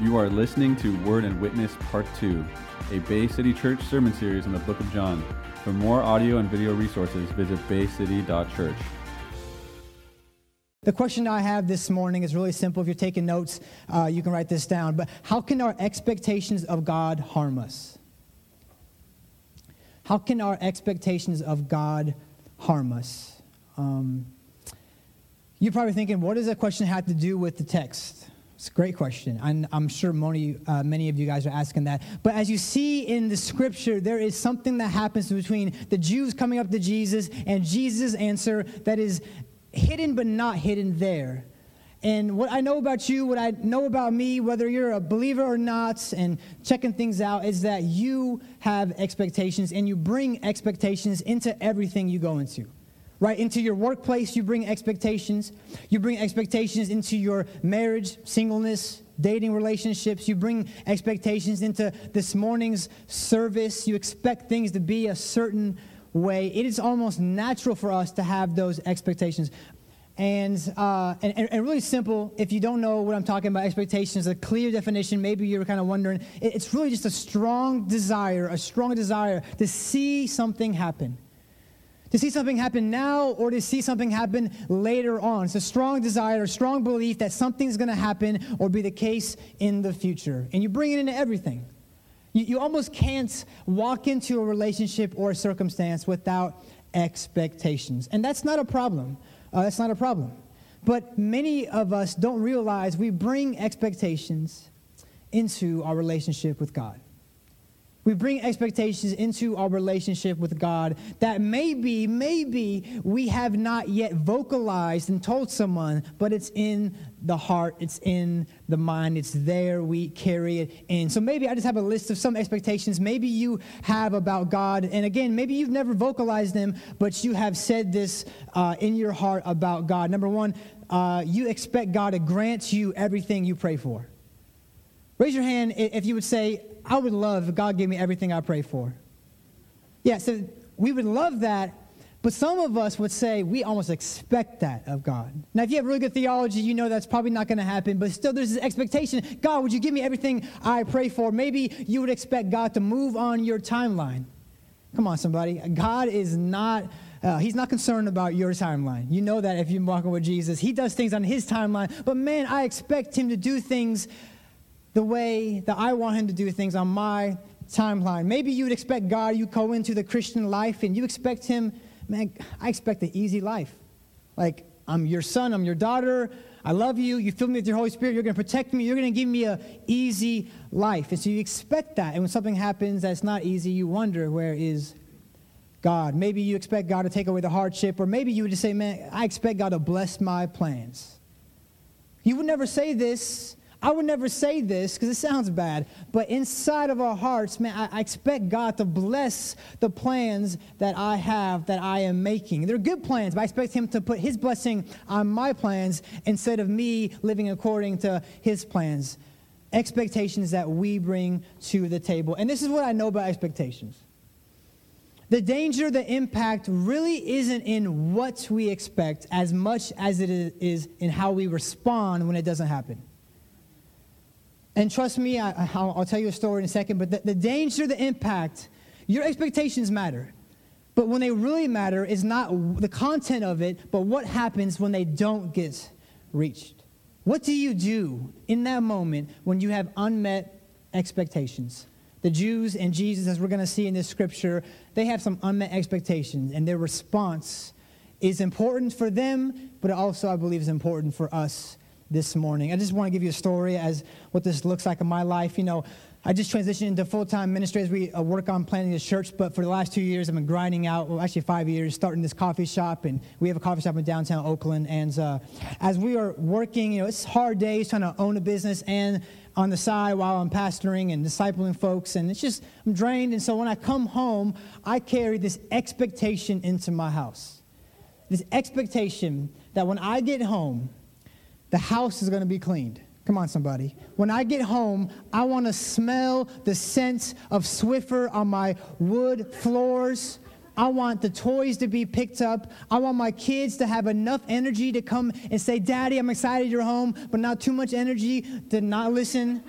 You are listening to Word and Witness Part 2, a Bay City Church sermon series in the book of John. For more audio and video resources, visit baycity.church. The question I have this morning is really simple. If you're taking notes, uh, you can write this down. But how can our expectations of God harm us? How can our expectations of God harm us? Um, you're probably thinking, what does that question have to do with the text? It's a great question. I'm, I'm sure many, uh, many of you guys are asking that. But as you see in the scripture, there is something that happens between the Jews coming up to Jesus and Jesus' answer that is hidden but not hidden there. And what I know about you, what I know about me, whether you're a believer or not, and checking things out, is that you have expectations and you bring expectations into everything you go into right? Into your workplace, you bring expectations. You bring expectations into your marriage, singleness, dating relationships. You bring expectations into this morning's service. You expect things to be a certain way. It is almost natural for us to have those expectations. And, uh, and, and, really simple, if you don't know what I'm talking about, expectations, a clear definition, maybe you're kind of wondering, it's really just a strong desire, a strong desire to see something happen to see something happen now or to see something happen later on. It's a strong desire, a strong belief that something's going to happen or be the case in the future. And you bring it into everything. You, you almost can't walk into a relationship or a circumstance without expectations. And that's not a problem. Uh, that's not a problem. But many of us don't realize we bring expectations into our relationship with God. We bring expectations into our relationship with God that maybe, maybe we have not yet vocalized and told someone, but it's in the heart, it's in the mind, it's there, we carry it in. So maybe I just have a list of some expectations maybe you have about God. And again, maybe you've never vocalized them, but you have said this uh, in your heart about God. Number one, uh, you expect God to grant you everything you pray for. Raise your hand if you would say, I would love if God gave me everything I pray for. Yeah, so we would love that, but some of us would say we almost expect that of God. Now, if you have really good theology, you know that's probably not going to happen, but still there's this expectation God, would you give me everything I pray for? Maybe you would expect God to move on your timeline. Come on, somebody. God is not. Uh, he's not concerned about your timeline. You know that if you're walking with Jesus. He does things on his timeline. But man, I expect him to do things the way that I want him to do things on my timeline. Maybe you would expect God, you go into the Christian life and you expect him, man, I expect an easy life. Like, I'm your son, I'm your daughter, I love you, you fill me with your Holy Spirit, you're to protect me, you're to give me an easy life. And so you expect that. And when something happens that's not easy, you wonder, where is God? Maybe you expect God to take away the hardship, or maybe you would just say, man, I expect God to bless my plans. You would never say this I would never say this because it sounds bad, but inside of our hearts, man, I, I, expect God to bless the plans that I have, that I am making. They're good plans, but I expect Him to put His blessing on my plans instead of me living according to His plans. Expectations that we bring to the table. And this is what I know about expectations. The danger, the impact really isn't in what we expect as much as it is in how we respond when it doesn't happen. And trust me, I, will tell you a story in a second, but the, the danger, the impact, your expectations matter. But when they really matter is not the content of it, but what happens when they don't get reached. What do you do in that moment when you have unmet expectations? The Jews and Jesus, as we're going to see in this scripture, they have some unmet expectations, and their response is important for them, but also, I believe, is important for us this morning. I just want to give you a story as what this looks like in my life. You know, I just transitioned into full time ministry as we uh, work on planning this church, but for the last two years, I've been grinding out, well, actually five years, starting this coffee shop. And we have a coffee shop in downtown Oakland. And uh, as we are working, you know, it's hard days trying to own a business and on the side while I'm pastoring and discipling folks. And it's just, I'm drained. And so when I come home, I carry this expectation into my house. This expectation that when I get home, the house is going to be cleaned. Come on, somebody. When I get home, I want to smell the scent of Swiffer on my wood floors. I want the toys to be picked up. I want my kids to have enough energy to come and say, Daddy, I'm excited you're home, but not too much energy to not listen.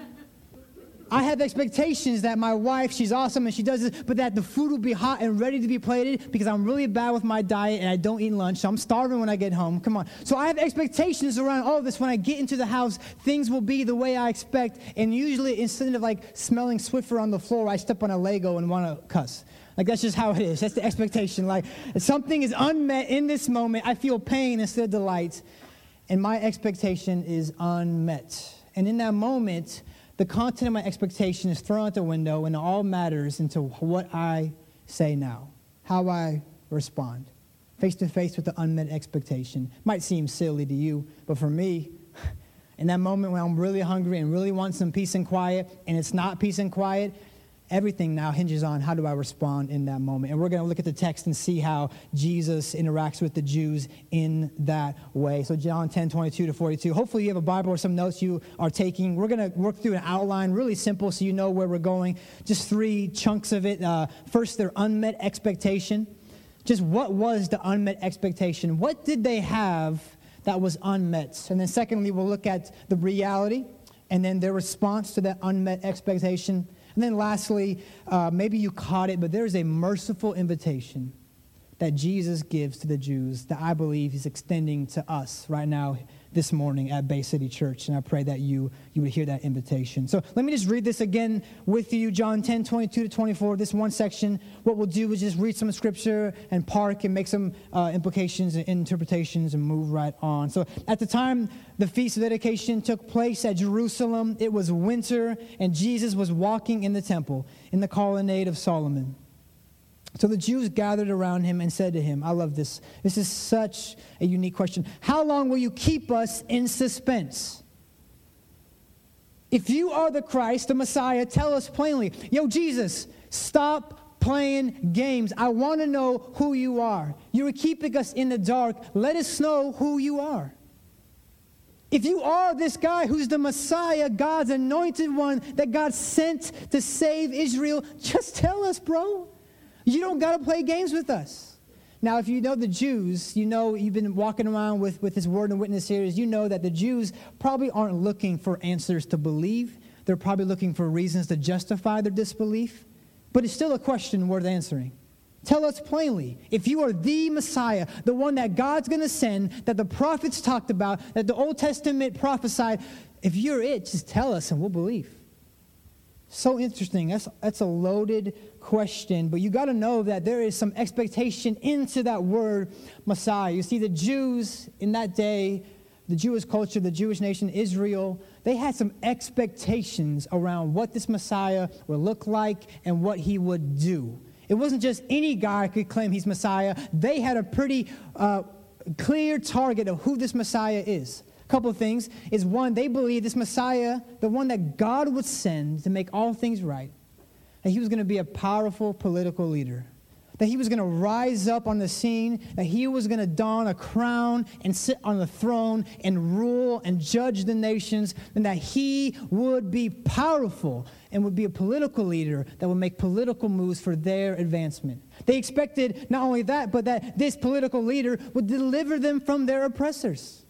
I have expectations that my wife, she's awesome and she does this, but that the food will be hot and ready to be plated because I'm really bad with my diet and I don't eat lunch, so I'm starving when I get home. Come on. So I have expectations around all this. When I get into the house, things will be the way I expect. And usually, instead of like smelling Swiffer on the floor, I step on a Lego and want to cuss. Like that's just how it is. That's the expectation. Like something is unmet in this moment. I feel pain instead of delight. And my expectation is unmet. And in that moment, the content of my expectation is thrown out the window and all matters into what I say now, how I respond. Face to face with the unmet expectation. Might seem silly to you, but for me, in that moment when I'm really hungry and really want some peace and quiet, and it's not peace and quiet, everything now hinges on how do I respond in that moment. And we're going to look at the text and see how Jesus interacts with the Jews in that way. So, John 10 22 to 42. Hopefully, you have a Bible or some notes you are taking. We're going to work through an outline, really simple, so you know where we're going. Just three chunks of it. Uh, first, their unmet expectation. Just what was the unmet expectation? What did they have that was unmet? And then, secondly, we'll look at the reality and then their response to that unmet expectation. And then lastly, uh, maybe you caught it, but there's a merciful invitation that Jesus gives to the Jews that I believe he's extending to us right now this morning at Bay City Church. And I pray that you, you would hear that invitation. So let me just read this again with you John 10, 22 to 24. This one section, what we'll do is just read some scripture and park and make some uh, implications and interpretations and move right on. So at the time the feast of dedication took place at Jerusalem, it was winter, and Jesus was walking in the temple in the colonnade of Solomon. So the Jews gathered around him and said to him, I love this. This is such a unique question. How long will you keep us in suspense? If you are the Christ, the Messiah, tell us plainly. Yo, Jesus, stop playing games. I want to know who you are. You're keeping us in the dark. Let us know who you are. If you are this guy who's the Messiah, God's anointed one that God sent to save Israel, just tell us, bro. You don't got to play games with us. Now, if you know the Jews, you know you've been walking around with, with this word and witness series, you know that the Jews probably aren't looking for answers to believe. They're probably looking for reasons to justify their disbelief. But it's still a question worth answering. Tell us plainly if you are the Messiah, the one that God's going to send, that the prophets talked about, that the Old Testament prophesied, if you're it, just tell us and we'll believe. So interesting. That's, that's a loaded question, but you got to know that there is some expectation into that word Messiah. You see, the Jews in that day, the Jewish culture, the Jewish nation, Israel, they had some expectations around what this Messiah would look like and what he would do. It wasn't just any guy could claim he's Messiah. They had a pretty uh, clear target of who this Messiah is couple things is one, they believed this Messiah, the one that God would send to make all things right, that he was going to be a powerful political leader. That he was going to rise up on the scene, that he was going to don a crown and sit on the throne and rule and judge the nations, and that he would be powerful and would be a political leader that would make political moves for their advancement. They expected not only that, but that this political leader would deliver them from their oppressors.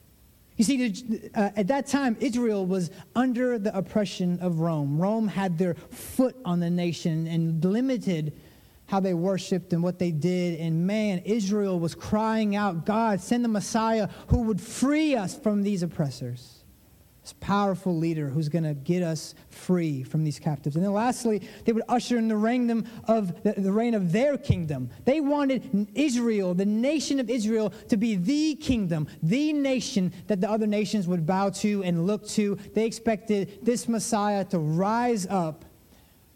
You see, uh, at that time, Israel was under the oppression of Rome. Rome had their foot on the nation and limited how they worshiped and what they did. And man, Israel was crying out, God, send the Messiah who would free us from these oppressors this powerful leader who's going to get us free from these captives. And then lastly, they would usher in the reign of the, the reign of their kingdom. They wanted Israel, the nation of Israel, to be the kingdom, the nation that the other nations would bow to and look to. They expected this Messiah to rise up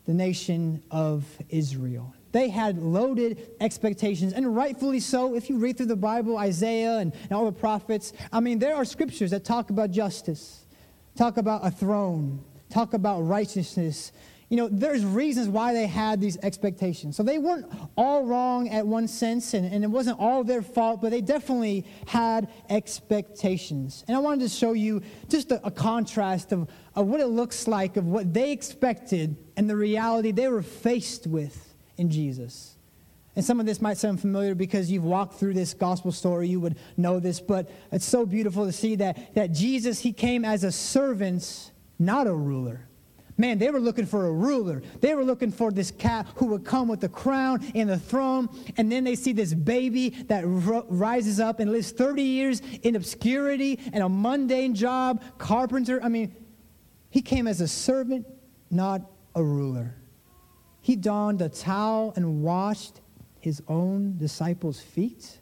the nation of Israel. They had loaded expectations, and rightfully so. If you read through the Bible, Isaiah and, and all the prophets, I mean, there are scriptures that talk about justice talk about a throne, talk about righteousness. You know, there's reasons why they had these expectations. So they weren't all wrong at one sense, and, and it wasn't all their fault, but they definitely had expectations. And I wanted to show you just a, a contrast of, of what it looks like, of what they expected and the reality they were faced with in Jesus. And some of this might sound familiar because you've walked through this gospel story, you would know this, but it's so beautiful to see that, that Jesus, he came as a servant, not a ruler. Man, they were looking for a ruler. They were looking for this cat who would come with the crown and the throne. And then they see this baby that rises up and lives 30 years in obscurity and a mundane job, carpenter. I mean, he came as a servant, not a ruler. He donned a towel and washed his own disciples' feet.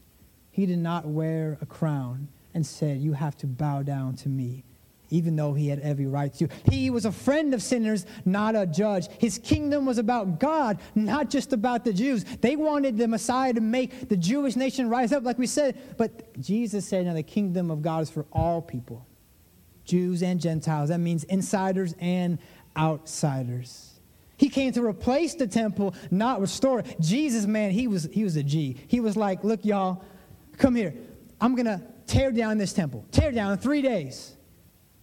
He did not wear a crown and said, You have to bow down to me even though he had every right to. He was a friend of sinners, not a judge. His kingdom was about God, not just about the Jews. They wanted the Messiah to make the Jewish nation rise up, like we said. But Jesus said, now the kingdom of God is for all people, Jews and Gentiles. That means insiders and outsiders. He came to replace the temple, not restore it. Jesus, man, he was, he was a G. He was like, look, y'all, come here. I'm going to tear down this temple. Tear down in three days.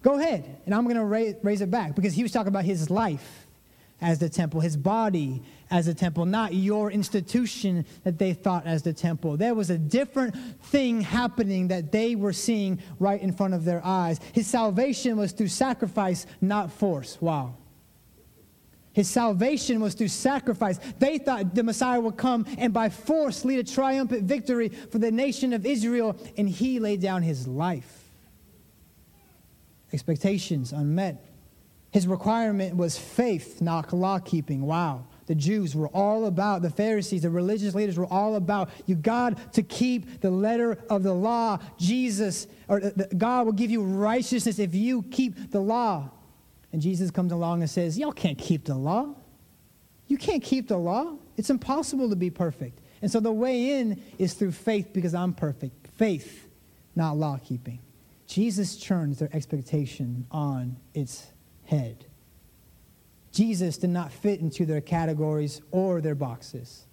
Go ahead, and I'm going to raise, raise it back because he was talking about his life as the temple, his body as the temple, not your institution that they thought as the temple. There was a different thing happening that they were seeing right in front of their eyes. His salvation was through sacrifice, not force. Wow. His salvation was through sacrifice. They thought the Messiah would come and by force lead a triumphant victory for the nation of Israel, and he laid down his life expectations unmet. His requirement was faith, not law keeping. Wow. The Jews were all about, the Pharisees, the religious leaders were all about, you got to keep the letter of the law. Jesus, or God will give you righteousness if you keep the law. And Jesus comes along and says, Y'all can't keep the law. You can't keep the law. It's impossible to be perfect. And so the way in is through faith because I'm perfect. Faith, not law keeping. Jesus turns their expectation on its head. Jesus did not fit into their categories or their boxes.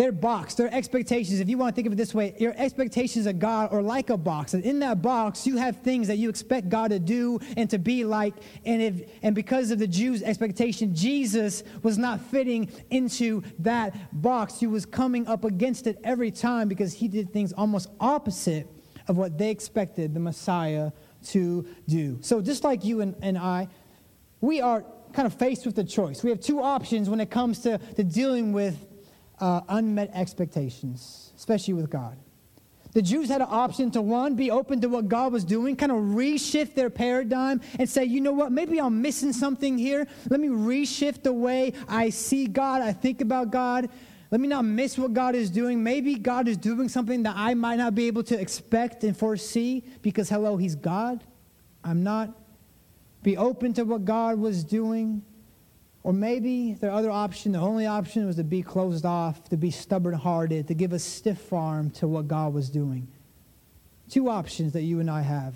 Their box, their expectations, if you want to think of it this way, your expectations of God are like a box. And in that box, you have things that you expect God to do and to be like. And, if, and because of the Jews' expectation, Jesus was not fitting into that box. He was coming up against it every time because he did things almost opposite of what they expected the Messiah to do. So, just like you and, and I, we are kind of faced with the choice. We have two options when it comes to, to dealing with uh, unmet expectations, especially with God. The Jews had an option to one, be open to what God was doing, kind of reshift their paradigm and say, you know what, maybe I'm missing something here. Let me reshift the way I see God, I think about God. Let me not miss what God is doing. Maybe God is doing something that I might not be able to expect and foresee because, hello, He's God. I'm not. Be open to what God was doing. Or maybe the other option, the only option was to be closed off, to be stubborn hearted, to give a stiff arm to what God was doing. Two options that you and I have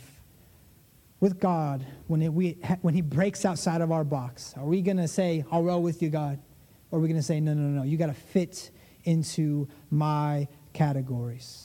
with God when, it, we, when He breaks outside of our box. Are we going to say, I'll roll with you, God? Or are we going to say, no, no, no, you got to fit into my categories,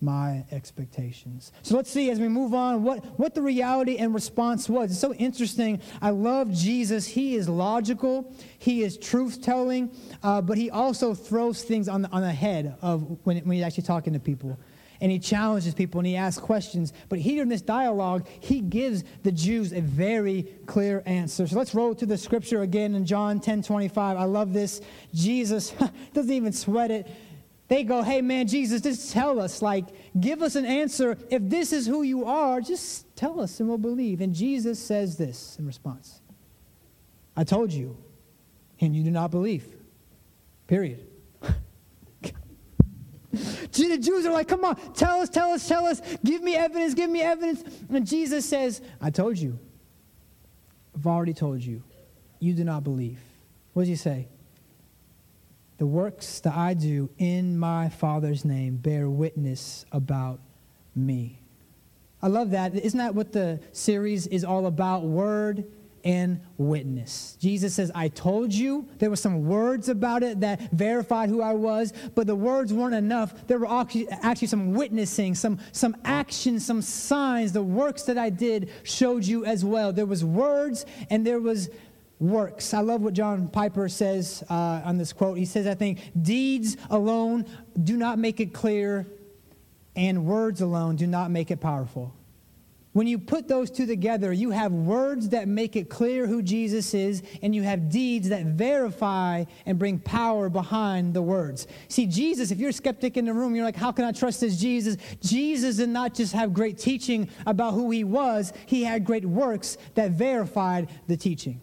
my expectations? So let's see as we move on what, what the reality and response was. It's so interesting. I love Jesus. He is logical, he is truth telling, uh, but he also throws things on the, on the head of when, when he's actually talking to people and he challenges people and he asks questions. But here in this dialogue, he gives the Jews a very clear answer. So let's roll to the scripture again in John 10 25. I love this. Jesus doesn't even sweat it. They go, hey man, Jesus, just tell us, like, give us an answer. If this is who you are, just tell us and we'll believe. And Jesus says this in response I told you, and you do not believe. Period. The Jews are like, come on, tell us, tell us, tell us, give me evidence, give me evidence. And Jesus says, I told you. I've already told you. You do not believe. What does he say? The works that I do in my Father's name bear witness about me. I love that. Isn't that what the series is all about? Word and witness. Jesus says, I told you. There were some words about it that verified who I was, but the words weren't enough. There were actually, some witnessing, some, some actions, some signs. The works that I did showed you as well. There was words and there was works. I love what John Piper says uh, on this quote. He says, I think, deeds alone do not make it clear, and words alone do not make it powerful. When you put those two together, you have words that make it clear who Jesus is, and you have deeds that verify and bring power behind the words. See, Jesus, if you're a skeptic in the room, you're like, how can I trust this Jesus? Jesus did not just have great teaching about who he was, he had great works that verified the teaching.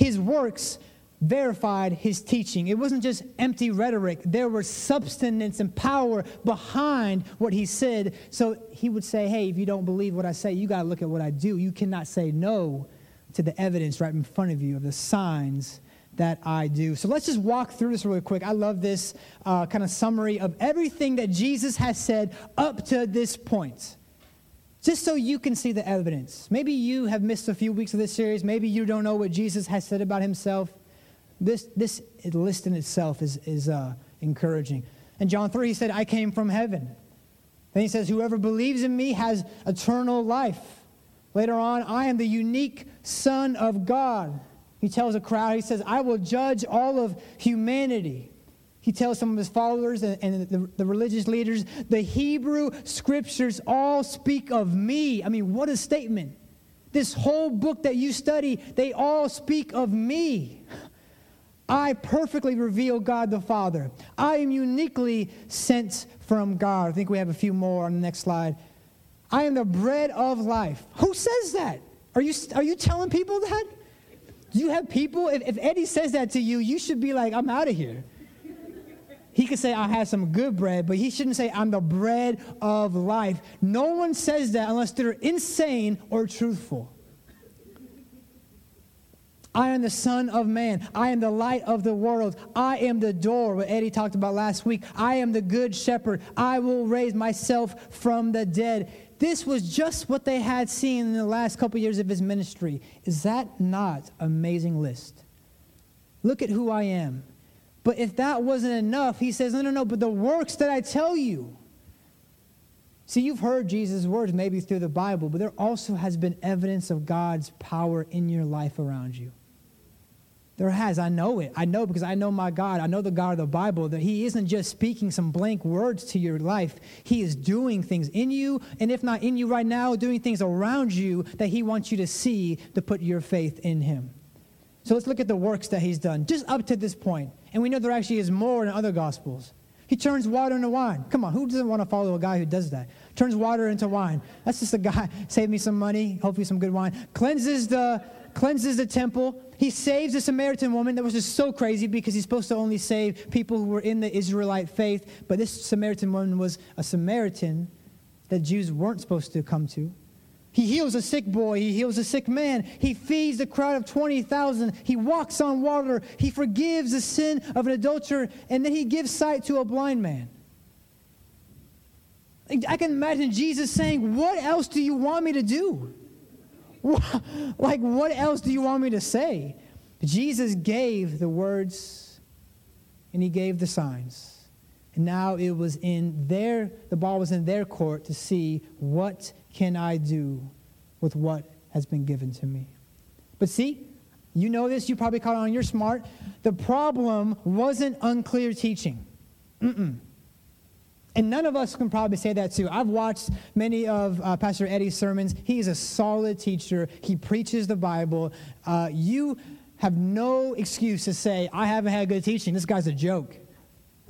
His works verified his teaching. It wasn't just empty rhetoric, there was substance and power behind what he said. So he would say, Hey, if you don't believe what I say, you got to look at what I do. You cannot say no to the evidence right in front of you of the signs that I do. So let's just walk through this really quick. I love this uh, kind of summary of everything that Jesus has said up to this point. Just so you can see the evidence. Maybe you have missed a few weeks of this series. Maybe you don't know what Jesus has said about himself. This, this list in itself is, is uh, encouraging. In John 3, he said, I came from heaven. Then he says, Whoever believes in me has eternal life. Later on, I am the unique Son of God. He tells a crowd, he says, I will judge all of humanity. He tells some of his followers and, and the, the, religious leaders, the Hebrew scriptures all speak of me. I mean, what a statement. This whole book that you study, they all speak of me. I perfectly reveal God the Father. I am uniquely sent from God. I think we have a few more on the next slide. I am the bread of life. Who says that? Are you, are you telling people that? Do you have people? If, if Eddie says that to you, you should be like, I'm out of here. He could say, I have some good bread, but he shouldn't say, I'm the bread of life. No one says that unless they're insane or truthful. I am the Son of Man. I am the light of the world. I am the door, what Eddie talked about last week. I am the good shepherd. I will raise myself from the dead. This was just what they had seen in the last couple years of his ministry. Is that not amazing list? Look at who I am. But if that wasn't enough, he says, no, no, no, but the works that I tell you. See, you've heard Jesus' words maybe through the Bible, but there also has been evidence of God's power in your life around you. There has. I know it. I know because I know my God. I know the God of the Bible that He isn't just speaking some blank words to your life. He is doing things in you, and if not in you right now, doing things around you that He wants you to see to put your faith in Him. So let's look at the works that He's done just up to this point. And we know there actually is more in other Gospels. He turns water into wine. Come on, who doesn't want to follow a guy who does that? Turns water into wine. That's just a guy, save me some money, hopefully some good wine. Cleanses the cleanses the temple. He saves a Samaritan woman that was just so crazy because he's supposed to only save people who were in the Israelite faith. But this Samaritan woman was a Samaritan that Jews weren't supposed to come to. He heals a sick boy. He heals a sick man. He feeds a crowd of 20,000. He walks on water. He forgives the sin of an adulterer. And then he gives sight to a blind man. I can imagine Jesus saying, What else do you want me to do? like, what else do you want me to say? Jesus gave the words and he gave the signs. And now it was in their, the ball was in their court to see what can I do with what has been given to me. But see, you know this, you probably caught on, you're smart. The problem wasn't unclear teaching. Mm-mm. And none of us can probably say that too. I've watched many of uh, Pastor Eddie's sermons. He is a solid teacher. He preaches the Bible. Uh, you have no excuse to say, I haven't had good teaching. This guy's a joke.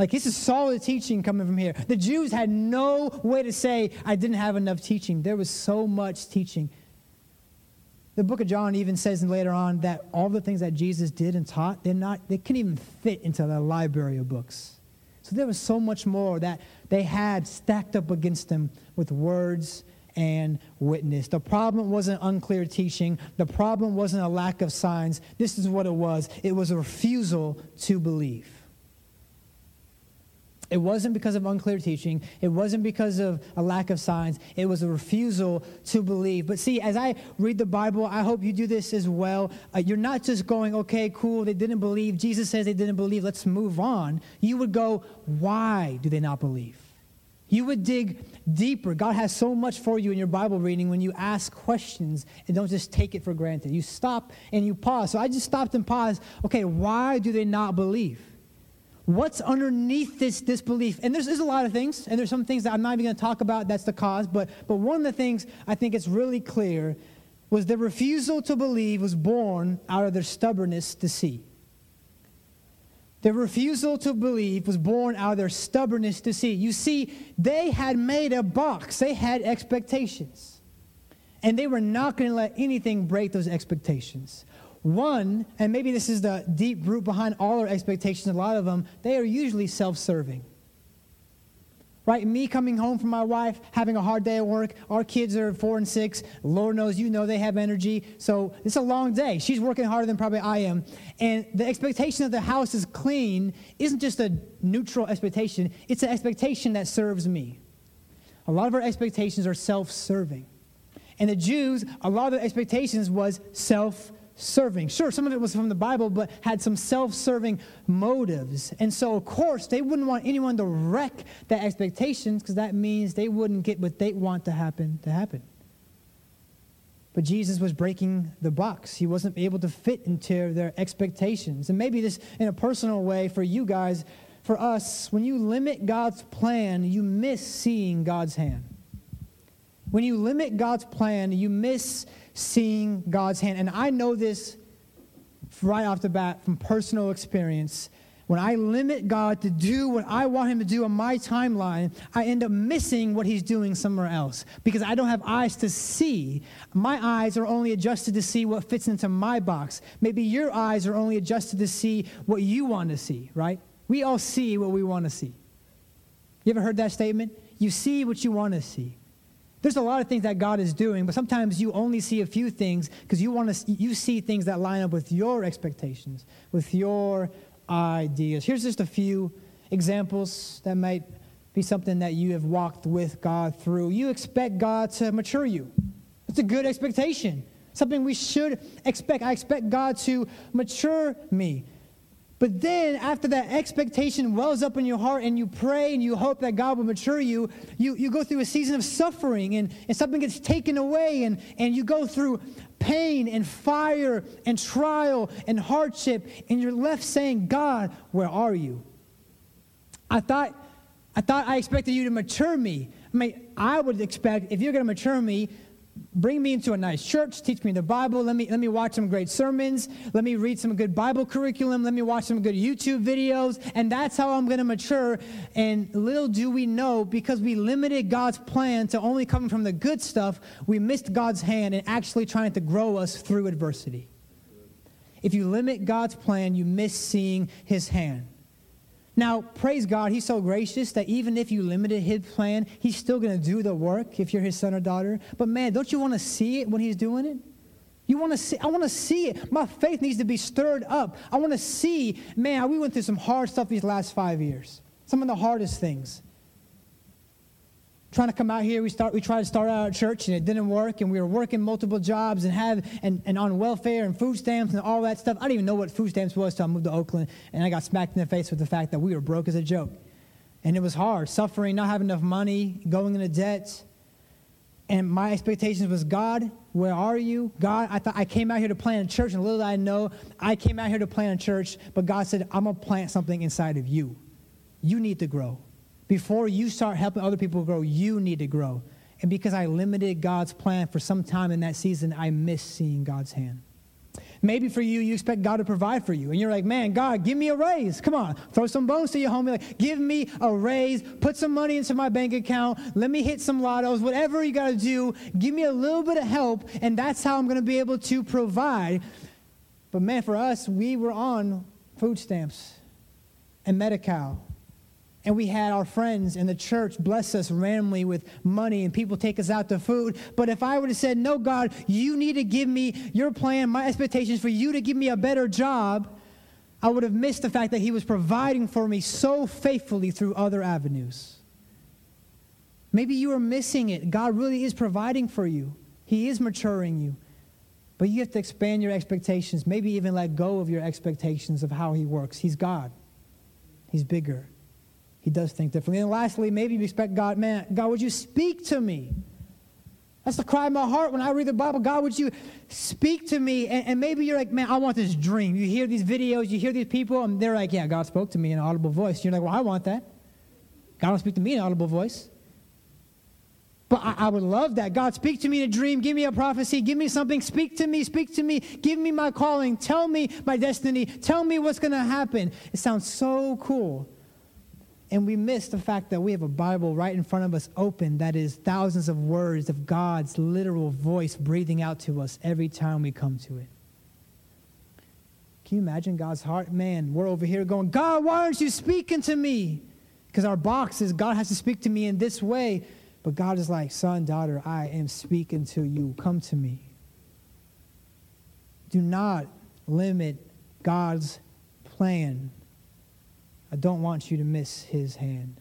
Like, this is solid teaching coming from here. The Jews had no way to say, I didn't have enough teaching. There was so much teaching. The book of John even says later on that all the things that Jesus did and taught, they're not, they couldn't even fit into the library of books. So there was so much more that they had stacked up against them with words and witness. The problem wasn't unclear teaching. The problem wasn't a lack of signs. This is what it was it was a refusal to believe. It wasn't because of unclear teaching. It wasn't because of a lack of signs. It was a refusal to believe. But see, as I read the Bible, I hope you do this as well. Uh, you're not just going, okay, cool, they didn't believe. Jesus says they didn't believe. Let's move on. You would go, why do they not believe? You would dig deeper. God has so much for you in your Bible reading when you ask questions and don't just take it for granted. You stop and you pause. So I just stopped and paused. Okay, why do they not believe? What's underneath this disbelief? And there's, there's a lot of things, and there's some things that I'm not even going to talk about that's the cause, but, but one of the things I think it's really clear was the refusal to believe was born out of their stubbornness to see. Their refusal to believe was born out of their stubbornness to see. You see, they had made a box, they had expectations. And they were not going to let anything break those expectations. One, and maybe this is the deep root behind all our expectations, a lot of them, they are usually self serving. Right? Me coming home from my wife, having a hard day at work, our kids are four and six. Lord knows you know they have energy. So it's a long day. She's working harder than probably I am. And the expectation that the house is clean isn't just a neutral expectation, it's an expectation that serves me. A lot of our expectations are self serving. And the Jews, a lot of their expectations was self serving. Sure, some of it was from the Bible, but had some self serving motives. And so, of course, they wouldn't want anyone to wreck their expectations because that means they wouldn't get what they want to happen to happen. But Jesus was breaking the box. He wasn't able to fit into their expectations. And maybe this, in a personal way, for you guys, for us, when you limit God's plan, you miss seeing God's hand. When you limit God's plan, you miss seeing God's hand. And I know this right off the bat from personal experience. When I limit God to do what I want Him to do on my timeline, I end up missing what He's doing somewhere else because I don't have eyes to see. My eyes are only adjusted to see what fits into my box. Maybe your eyes are only adjusted to see what you want to see, right? We all see what we want to see. You ever heard that statement? You see what you want to see. There's a lot of things that God is doing, but sometimes you only see a few things because you want to you see things that line up with your expectations, with your ideas. Here's just a few examples that might be something that you have walked with God through. You expect God to mature you. It's a good expectation. Something we should expect. I expect God to mature me. But then, after that expectation wells up in your heart and you pray and you hope that God will mature you, you, you go through a season of suffering and, and something gets taken away and, and you go through pain and fire and trial and hardship and you're left saying, God, where are you? I thought, I thought I expected you to mature me. I mean, I would expect if you're going to mature me, bring me into a nice church, teach me the Bible, let me, let me watch some great sermons, let me read some good Bible curriculum, let me watch some good YouTube videos, and that's how I'm going to mature. And little do we know, because we limited God's plan to only coming from the good stuff, we missed God's hand in actually trying to grow us through adversity. If you limit God's plan, you miss seeing his hand. Now, praise God, He's so gracious that even if you limited His plan, He's still going to do the work if you're His son or daughter. But man, don't you want to see it when He's doing it? You want to see, I want to see it. My faith needs to be stirred up. I want to see, man, we went through some hard stuff these last five years. Some of the hardest things trying to come out here. We start we tried to start out at church and it didn't work, and we were working multiple jobs and have and, and on welfare and food stamps and all that stuff. I didn't even know what food stamps was until I moved to Oakland, and I got smacked in the face with the fact that we were broke as a joke. And it was hard, suffering, not having enough money, going into debt. And my expectations was, God, where are you? God, I thought I came out here to plant a church, and little did I know, I came out here to plant a church, but God said, I'm gonna plant something inside of you. You need to grow. Before you start helping other people grow, you need to grow. And because I limited God's plan for some time in that season, I miss seeing God's hand. Maybe for you, you expect God to provide for you. And you're like, man, God, give me a raise. Come on, throw some bones to your homie. Like, give me a raise. Put some money into my bank account. Let me hit some lottos. Whatever you got to do, give me a little bit of help. And that's how I'm going to be able to provide. But man, for us, we were on food stamps and Medi-Cal and we had our friends in the church bless us randomly with money and people take us out to food. But if I would have said, No, God, you need to give me your plan, my expectations for you to give me a better job, I would have missed the fact that He was providing for me so faithfully through other avenues. Maybe you are missing it. God really is providing for you, He is maturing you. But you have to expand your expectations, maybe even let go of your expectations of how He works. He's God, He's bigger. He does think differently. And lastly, maybe you expect God, man, God, would you speak to me? That's the cry of my heart when I read the Bible. God, would you speak to me? And, and, maybe you're like, man, I want this dream. You hear these videos, you hear these people, and they're like, yeah, God spoke to me in an audible voice. You're like, well, I want that. God will speak to me in an audible voice. But I, I, would love that. God, speak to me in a dream. Give me a prophecy. Give me something. Speak to me. Speak to me. Give me my calling. Tell me my destiny. Tell me what's going to happen. It sounds so cool. And we miss the fact that we have a Bible right in front of us open that is thousands of words of God's literal voice breathing out to us every time we come to it. Can you imagine God's heart? Man, we're over here going, God, why aren't you speaking to me? Because our box is God has to speak to me in this way. But God is like, son, daughter, I am speaking to you. Come to me. Do not limit God's plan I don't want you to miss his hand.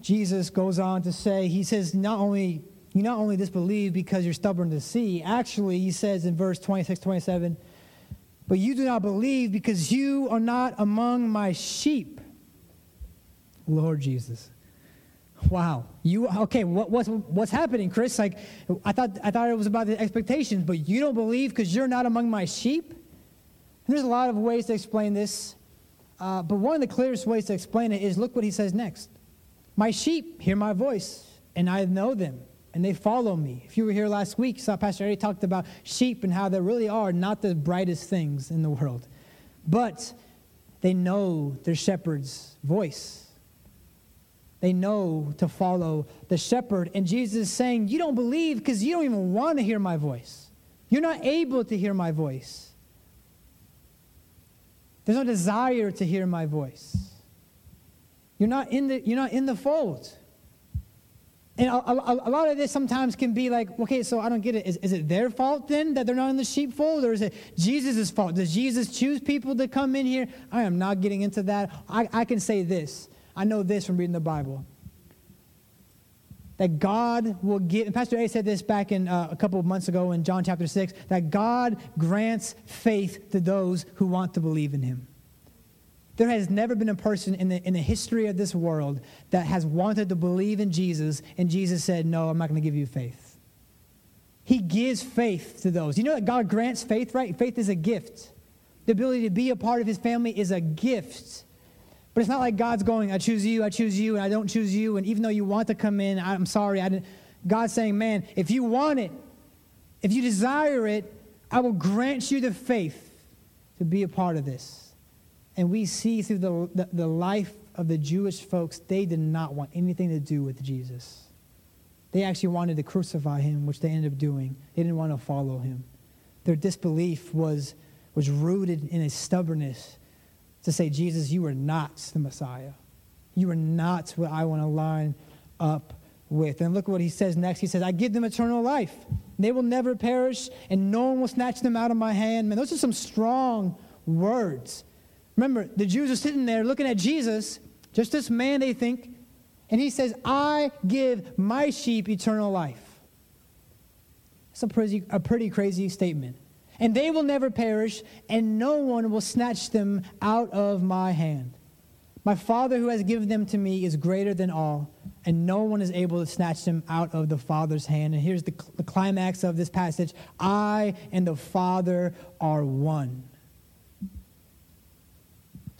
Jesus goes on to say, he says, not only you not only disbelieve because you're stubborn to see, actually, he says in verse 26, 27, but you do not believe because you are not among my sheep. Lord Jesus. Wow. You okay, what, what's what's happening, Chris? Like I thought I thought it was about the expectations, but you don't believe because you're not among my sheep? And there's a lot of ways to explain this. Uh, but one of the clearest ways to explain it is look what he says next. My sheep hear my voice, and I know them, and they follow me. If you were here last week, saw Pastor Eddie talked about sheep and how they really are not the brightest things in the world. But they know their shepherd's voice. They know to follow the shepherd. And Jesus is saying, You don't believe because you don't even want to hear my voice. You're not able to hear my voice. There's no desire to hear my voice. You're not in the, you're not in the fold. And a, a, a, lot of this sometimes can be like, okay, so I don't get it. Is, is it their fault then that they're not in the sheepfold? Or is it Jesus' fault? Does Jesus choose people to come in here? I am not getting into that. I, I can say this. I know this from reading the Bible that God will give, and Pastor A said this back in uh, a couple of months ago in John chapter 6, that God grants faith to those who want to believe in him. There has never been a person in the, in the history of this world that has wanted to believe in Jesus, and Jesus said, No, I'm not going to give you faith. He gives faith to those. You know that God grants faith, right? Faith is a gift. The ability to be a part of his family is a gift. But it's not like God's going, I choose you, I choose you, and I don't choose you. And even though you want to come in, I'm sorry. I didn't. God's saying, man, if you want it, if you desire it, I will grant you the faith to be a part of this. And we see through the, the, the life of the Jewish folks, they did not want anything to do with Jesus. They actually wanted to crucify him, which they ended up doing. They didn't want to follow him. Their disbelief was, was rooted in a stubbornness to say, Jesus, you are not the Messiah. You are not what I want to line up with. And look what he says next. He says, I give them eternal life. They will never perish, and no one will snatch them out of my hand. Man, those are some strong words. Remember, the Jews are sitting there looking at Jesus, just this man, they think, and he says, I give my sheep eternal life. It's a pretty, a pretty crazy statement and they will never perish, and no one will snatch them out of my hand. My Father who has given them to me is greater than all, and no one is able to snatch them out of the Father's hand. And here's the, the climax of this passage I and the Father are one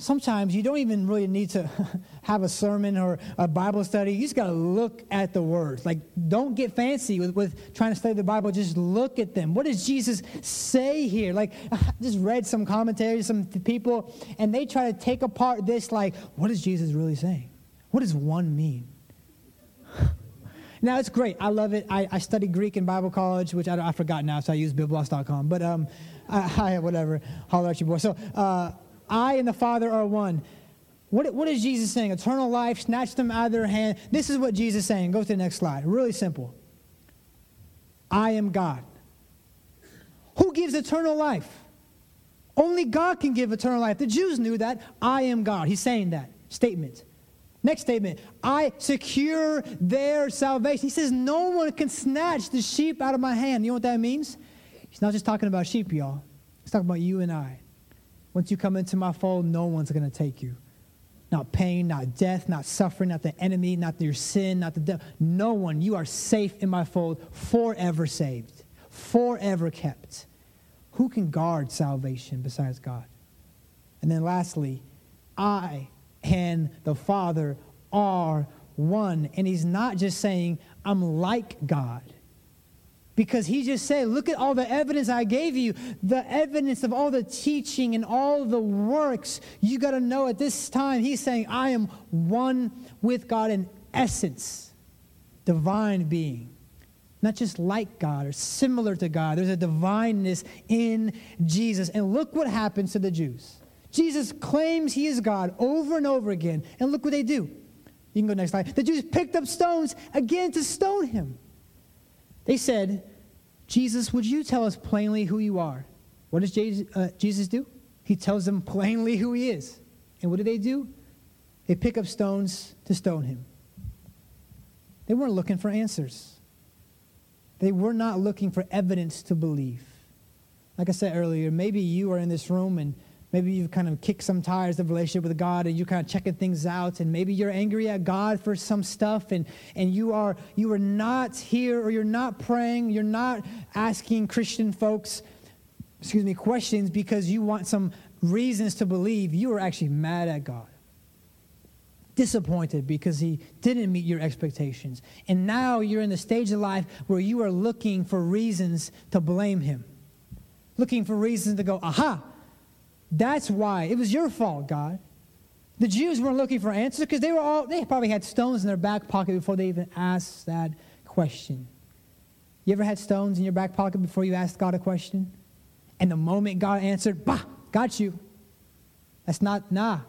sometimes you don't even really need to have a sermon or a Bible study. You just got to look at the words. Like, don't get fancy with, with trying to study the Bible. Just look at them. What does Jesus say here? Like, I just read some commentaries, some people, and they try to take apart this, like, what is Jesus really saying? What does one mean? now, it's great. I love it. I, I studied Greek in Bible college, which I, I forgot now, so I use biblos.com. But, um, I, I whatever. Holler at you, boy. So, uh, I and the Father are one. What, what is Jesus saying? Eternal life, snatch them out of their hand. This is what Jesus is saying. Go to the next slide. Really simple. I am God. Who gives eternal life? Only God can give eternal life. The Jews knew that. I am God. He's saying that statement. Next statement I secure their salvation. He says, No one can snatch the sheep out of my hand. You know what that means? He's not just talking about sheep, y'all. He's talking about you and I. Once you come into my fold, no one's going to take you. not pain, not death, not suffering, not the enemy, not your sin, not the devil. No one. You are safe in my fold, forever saved, forever kept. Who can guard salvation besides God? And then lastly, I and the Father are one. And he's not just saying, I'm like God. Because he just said, Look at all the evidence I gave you, the evidence of all the teaching and all the works. You got to know at this time, he's saying, I am one with God in essence, divine being. Not just like God or similar to God. There's a divineness in Jesus. And look what happens to the Jews. Jesus claims he is God over and over again. And look what they do. You can go next slide. The Jews picked up stones again to stone him. They said, Jesus, would you tell us plainly who you are? What does Jesus, uh, do? He tells them plainly who he is. And what do they do? They pick up stones to stone him. They weren't looking for answers. They were not looking for evidence to believe. Like I said earlier, maybe you are in this room and Maybe you've kind of kicked some tires of relationship with God and you're kind of checking things out, and maybe you're angry at God for some stuff, and, and you are you are not here or you're not praying, you're not asking Christian folks, excuse me, questions because you want some reasons to believe. You are actually mad at God. Disappointed because he didn't meet your expectations. And now you're in the stage of life where you are looking for reasons to blame him. Looking for reasons to go, aha, that's why. It was your fault, God. The Jews weren't looking for answers because they were all they probably had stones in their back pocket before they even asked that question. You ever had stones in your back pocket before you asked God a question? And the moment God answered, bah, got you. That's not, nah.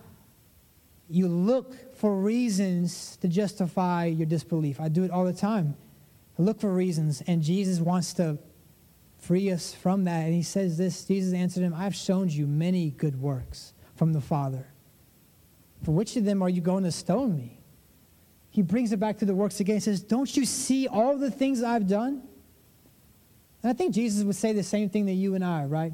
You look for reasons to justify your disbelief. I do it all the time. I look for reasons, and Jesus wants to free us from that. And he says this Jesus answered him, I have shown you many good works from the Father. For which of them are you going to stone me? He brings it back to the works again. He says, Don't you see all the things I've done? And I think Jesus would say the same thing to you and I, right?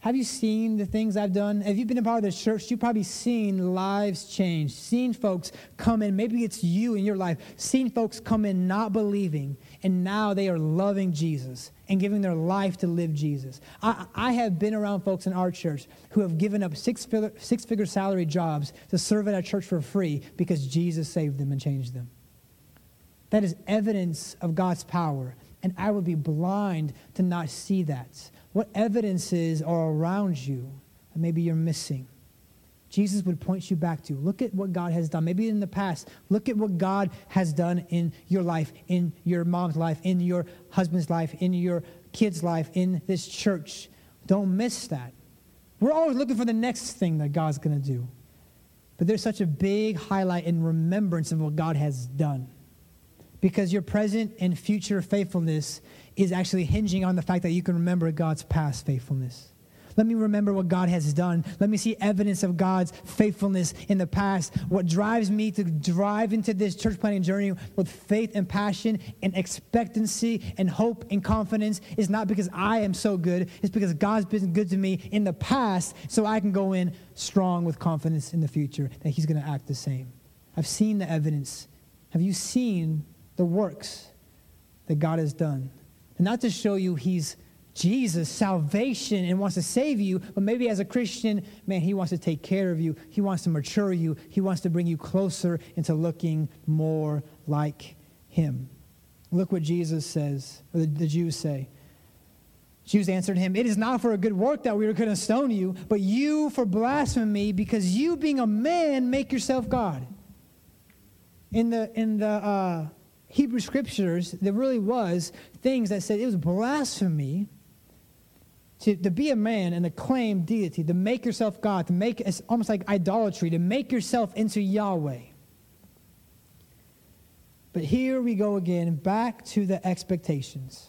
Have you seen the things I've done? Have you've been a part of the church, you've probably seen lives change, seen folks come in. Maybe it's you in your life, seen folks come in not believing, and now they are loving Jesus and giving their life to live Jesus. I, I have been around folks in our church who have given up six figure, six figure salary jobs to serve at our church for free because Jesus saved them and changed them. That is evidence of God's power, and I would be blind to not see that. What evidences are around you that maybe you're missing? Jesus would point you back to. Look at what God has done. Maybe in the past, look at what God has done in your life, in your mom's life, in your husband's life, in your kid's life, in this church. Don't miss that. We're always looking for the next thing that God's going to do. But there's such a big highlight in remembrance of what God has done. Because your present and future faithfulness is actually hinging on the fact that you can remember God's past faithfulness. Let me remember what God has done. Let me see evidence of God's faithfulness in the past. What drives me to drive into this church planting journey with faith and passion and expectancy and hope and confidence is not because I am so good, it's because God's been good to me in the past, so I can go in strong with confidence in the future that He's going to act the same. I've seen the evidence. Have you seen the works that God has done? And not to show you He's Jesus, salvation, and wants to save you, but maybe as a Christian, man, he wants to take care of you. He wants to mature you. He wants to bring you closer into looking more like him. Look what Jesus says, or the, the Jews say. Jews answered him, It is not for a good work that we are going to stone you, but you for blasphemy, because you, being a man, make yourself God. In the, in the uh, Hebrew scriptures, there really was things that said it was blasphemy to, to be a man and to claim deity, to make yourself God, to make it's almost like idolatry, to make yourself into Yahweh. But here we go again, back to the expectations.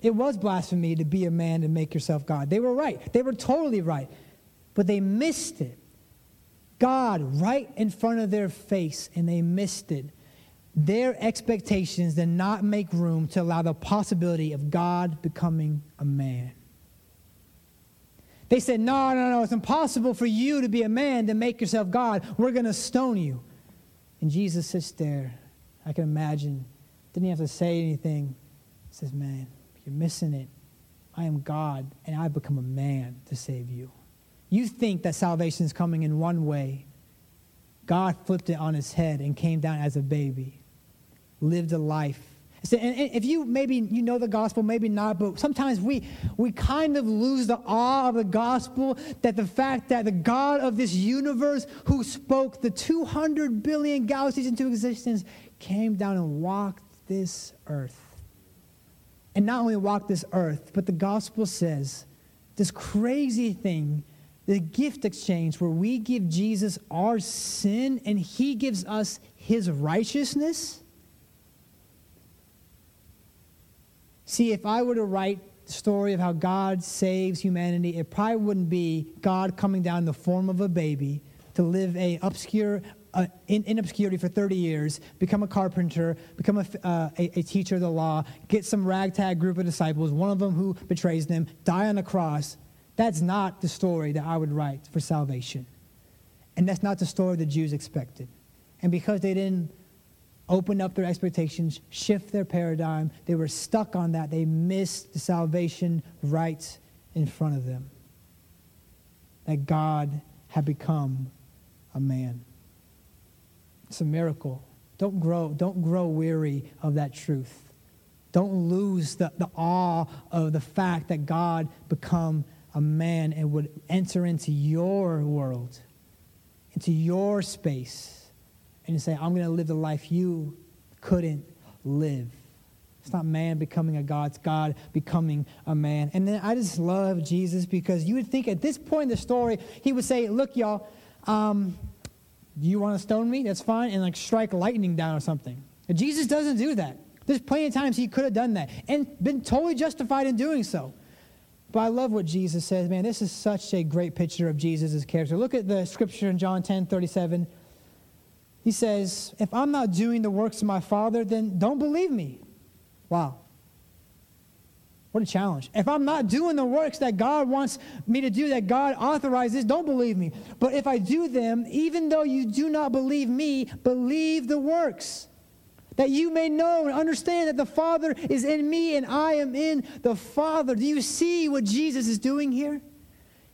It was blasphemy to be a man and make yourself God. They were right. They were totally right. But they missed it. God right in front of their face, and they missed it their expectations did not make room to allow the possibility of God becoming a man. They said, No, no, no, it's impossible for you to be a man to make yourself God. We're going to stone you. And Jesus sits there. I can imagine. Didn't have to say anything. He says, Man, you're missing it. I am God, and I've become a man to save you. You think that salvation is coming in one way. God flipped it on his head and came down as a baby, lived a life and if you maybe you know the gospel, maybe not, but sometimes we we kind of lose the awe of the gospel that the fact that the God of this universe who spoke the 200 billion galaxies into existence came down and walked this earth. And not only walked this earth, but the gospel says this crazy thing, the gift exchange where we give Jesus our sin and he gives us his righteousness See, if I were to write the story of how God saves humanity, it probably wouldn't be God coming down in the form of a baby to live a obscure uh, in, in, obscurity for 30 years, become a carpenter, become a, uh, a, a, teacher of the law, get some ragtag group of disciples, one of them who betrays them, die on the cross. That's not the story that I would write for salvation. And that's not the story the Jews expected. And because they didn't open up their expectations, shift their paradigm. They were stuck on that. They missed the salvation right in front of them. That God had become a man. It's a miracle. Don't grow, don't grow weary of that truth. Don't lose the, the awe of the fact that God become a man and would enter into your world, into your space and you say, I'm going to live the life you couldn't live. It's not man becoming a God, it's God becoming a man. And then I just love Jesus because you would think at this point in the story, he would say, Look, y'all, um, you want to stone me? That's fine. And like strike lightning down or something. But Jesus doesn't do that. There's plenty of times he could have done that and been totally justified in doing so. But I love what Jesus says, man. This is such a great picture of Jesus' character. Look at the scripture in John 10 37. He says, If I'm not doing the works of my Father, then don't believe me. Wow. What a challenge. If I'm not doing the works that God wants me to do, that God authorizes, don't believe me. But if I do them, even though you do not believe me, believe the works. That you may know and understand that the Father is in me and I am in the Father. Do you see what Jesus is doing here?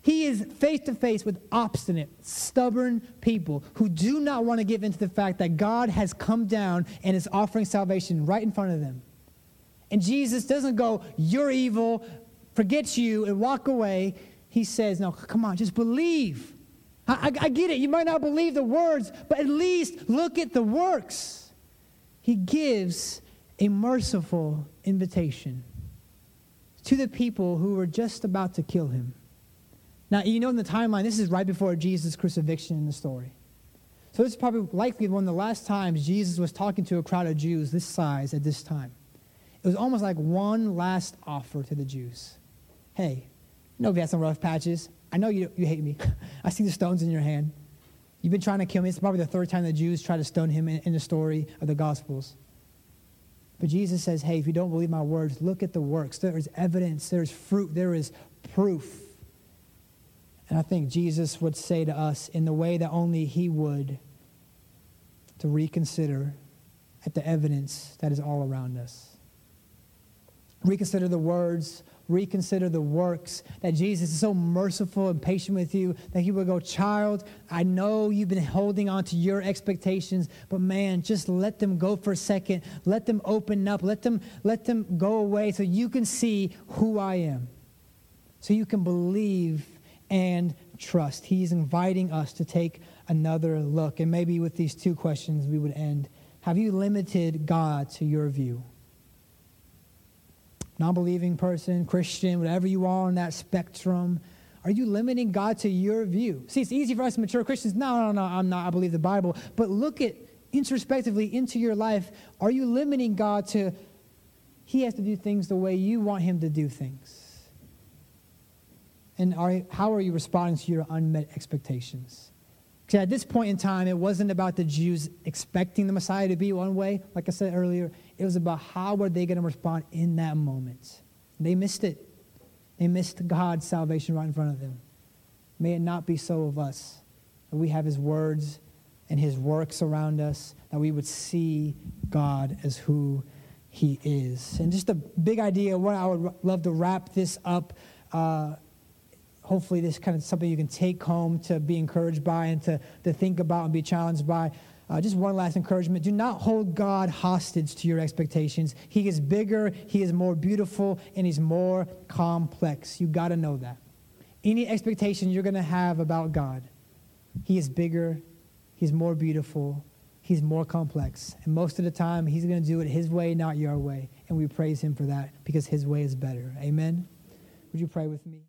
He is face to face with obstinate, stubborn people who do not want to give in to the fact that God has come down and is offering salvation right in front of them. And Jesus doesn't go, You're evil, forget you, and walk away. He says, No, come on, just believe. I, I, I get it. You might not believe the words, but at least look at the works. He gives a merciful invitation to the people who were just about to kill him. Now, you know in the timeline, this is right before Jesus' crucifixion in the story. So this is probably likely one of the last times Jesus was talking to a crowd of Jews this size at this time. It was almost like one last offer to the Jews. Hey, you know we had some rough patches. I know you, you hate me. I see the stones in your hand. You've been trying to kill me. It's probably the third time the Jews try to stone him in, in the story of the Gospels. But Jesus says, hey, if you don't believe my words, look at the works. There is evidence, there is fruit, there is proof and I think Jesus would say to us in the way that only He would to reconsider at the evidence that is all around us. Reconsider the words, reconsider the works, that Jesus is so merciful and patient with you that He would go, Child, I know you've been holding on to your expectations, but man, just let them go for a second. Let them open up. Let them, let them go away so you can see who I am. So you can believe and trust. He's inviting us to take another look. And maybe with these two questions, we would end. Have you limited God to your view? Non believing person, Christian, whatever you are on that spectrum, are you limiting God to your view? See, it's easy for us mature Christians. No, no, no, I'm not. I believe the Bible. But look at introspectively into your life. Are you limiting God to He has to do things the way you want Him to do things? And are, how are you responding to your unmet expectations? Because at this point in time, it wasn't about the Jews expecting the Messiah to be one way, like I said earlier. It was about how were they going to respond in that moment. They missed it. They missed God's salvation right in front of them. May it not be so of us. That we have his words and his works around us, that we would see God as who he is. And just a big idea, what I would love to wrap this up. Uh, hopefully, this kind of something you can take home to be encouraged by and to, to think about and be challenged by. Uh, just one last encouragement. Do not hold God hostage to your expectations. He is bigger, He is more beautiful, and He's more complex. You got to know that. Any expectation you're going to have about God, He is bigger, He's more beautiful, He's more complex. And most of the time, He's going to do it His way, not your way. And we praise Him for that because His way is better. Amen? Would you pray with me?